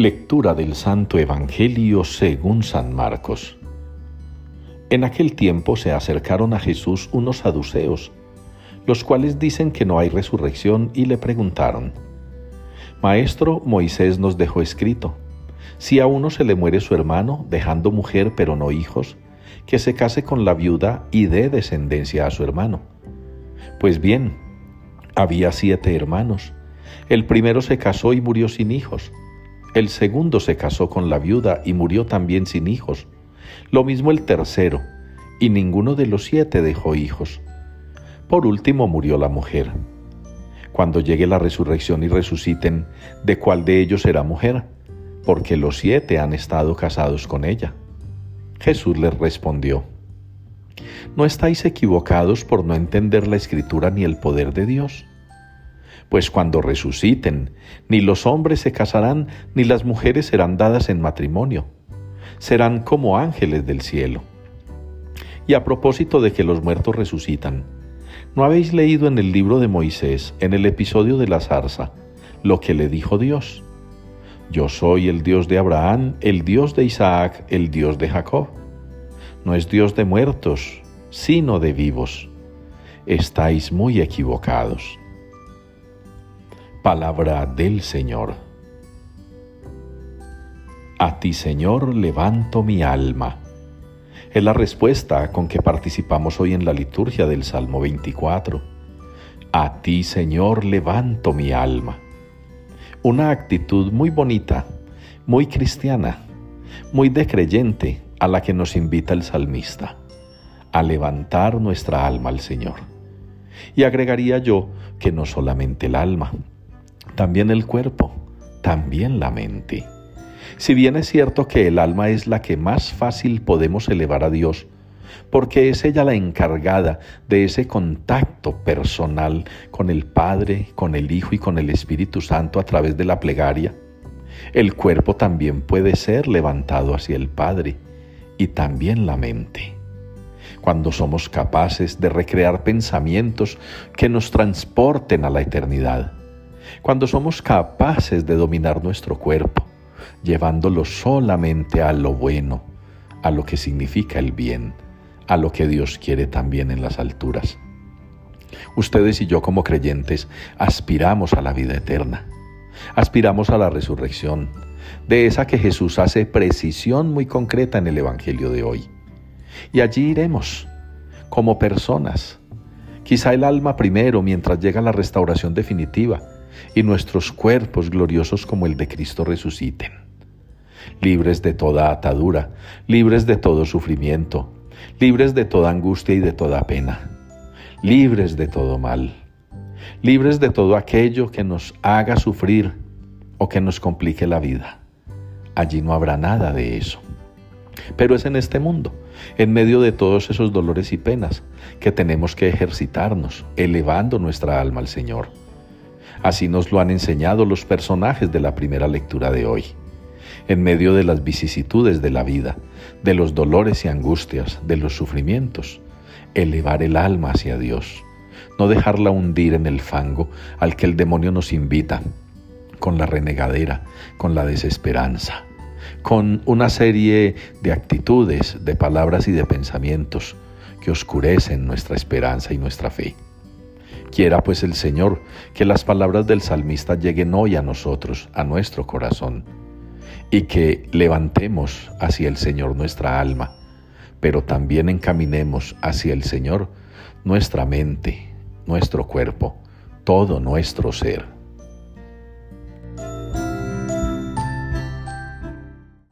Lectura del Santo Evangelio según San Marcos. En aquel tiempo se acercaron a Jesús unos saduceos, los cuales dicen que no hay resurrección y le preguntaron, Maestro, Moisés nos dejó escrito, si a uno se le muere su hermano, dejando mujer pero no hijos, que se case con la viuda y dé descendencia a su hermano. Pues bien, había siete hermanos. El primero se casó y murió sin hijos. El segundo se casó con la viuda y murió también sin hijos. Lo mismo el tercero, y ninguno de los siete dejó hijos. Por último murió la mujer. Cuando llegue la resurrección y resuciten, ¿de cuál de ellos será mujer? Porque los siete han estado casados con ella. Jesús les respondió, ¿no estáis equivocados por no entender la escritura ni el poder de Dios? Pues cuando resuciten, ni los hombres se casarán, ni las mujeres serán dadas en matrimonio. Serán como ángeles del cielo. Y a propósito de que los muertos resucitan, ¿no habéis leído en el libro de Moisés, en el episodio de la zarza, lo que le dijo Dios? Yo soy el Dios de Abraham, el Dios de Isaac, el Dios de Jacob. No es Dios de muertos, sino de vivos. Estáis muy equivocados. Palabra del Señor. A ti, Señor, levanto mi alma. Es la respuesta con que participamos hoy en la liturgia del Salmo 24. A ti, Señor, levanto mi alma. Una actitud muy bonita, muy cristiana, muy de creyente a la que nos invita el salmista, a levantar nuestra alma al Señor. Y agregaría yo que no solamente el alma, también el cuerpo, también la mente. Si bien es cierto que el alma es la que más fácil podemos elevar a Dios, porque es ella la encargada de ese contacto personal con el Padre, con el Hijo y con el Espíritu Santo a través de la plegaria, el cuerpo también puede ser levantado hacia el Padre y también la mente. Cuando somos capaces de recrear pensamientos que nos transporten a la eternidad, cuando somos capaces de dominar nuestro cuerpo, llevándolo solamente a lo bueno, a lo que significa el bien, a lo que Dios quiere también en las alturas. Ustedes y yo como creyentes aspiramos a la vida eterna, aspiramos a la resurrección, de esa que Jesús hace precisión muy concreta en el Evangelio de hoy. Y allí iremos, como personas, quizá el alma primero mientras llega la restauración definitiva, y nuestros cuerpos gloriosos como el de Cristo resuciten. Libres de toda atadura, libres de todo sufrimiento, libres de toda angustia y de toda pena, libres de todo mal, libres de todo aquello que nos haga sufrir o que nos complique la vida. Allí no habrá nada de eso. Pero es en este mundo, en medio de todos esos dolores y penas, que tenemos que ejercitarnos, elevando nuestra alma al Señor Así nos lo han enseñado los personajes de la primera lectura de hoy. En medio de las vicisitudes de la vida, de los dolores y angustias, de los sufrimientos, elevar el alma hacia Dios, no dejarla hundir en el fango al que el demonio nos invita, con la renegadera, con la desesperanza, con una serie de actitudes, de palabras y de pensamientos que oscurecen nuestra esperanza y nuestra fe. Quiera pues el Señor que las palabras del salmista lleguen hoy a nosotros, a nuestro corazón, y que levantemos hacia el Señor nuestra alma, pero también encaminemos hacia el Señor nuestra mente, nuestro cuerpo, todo nuestro ser.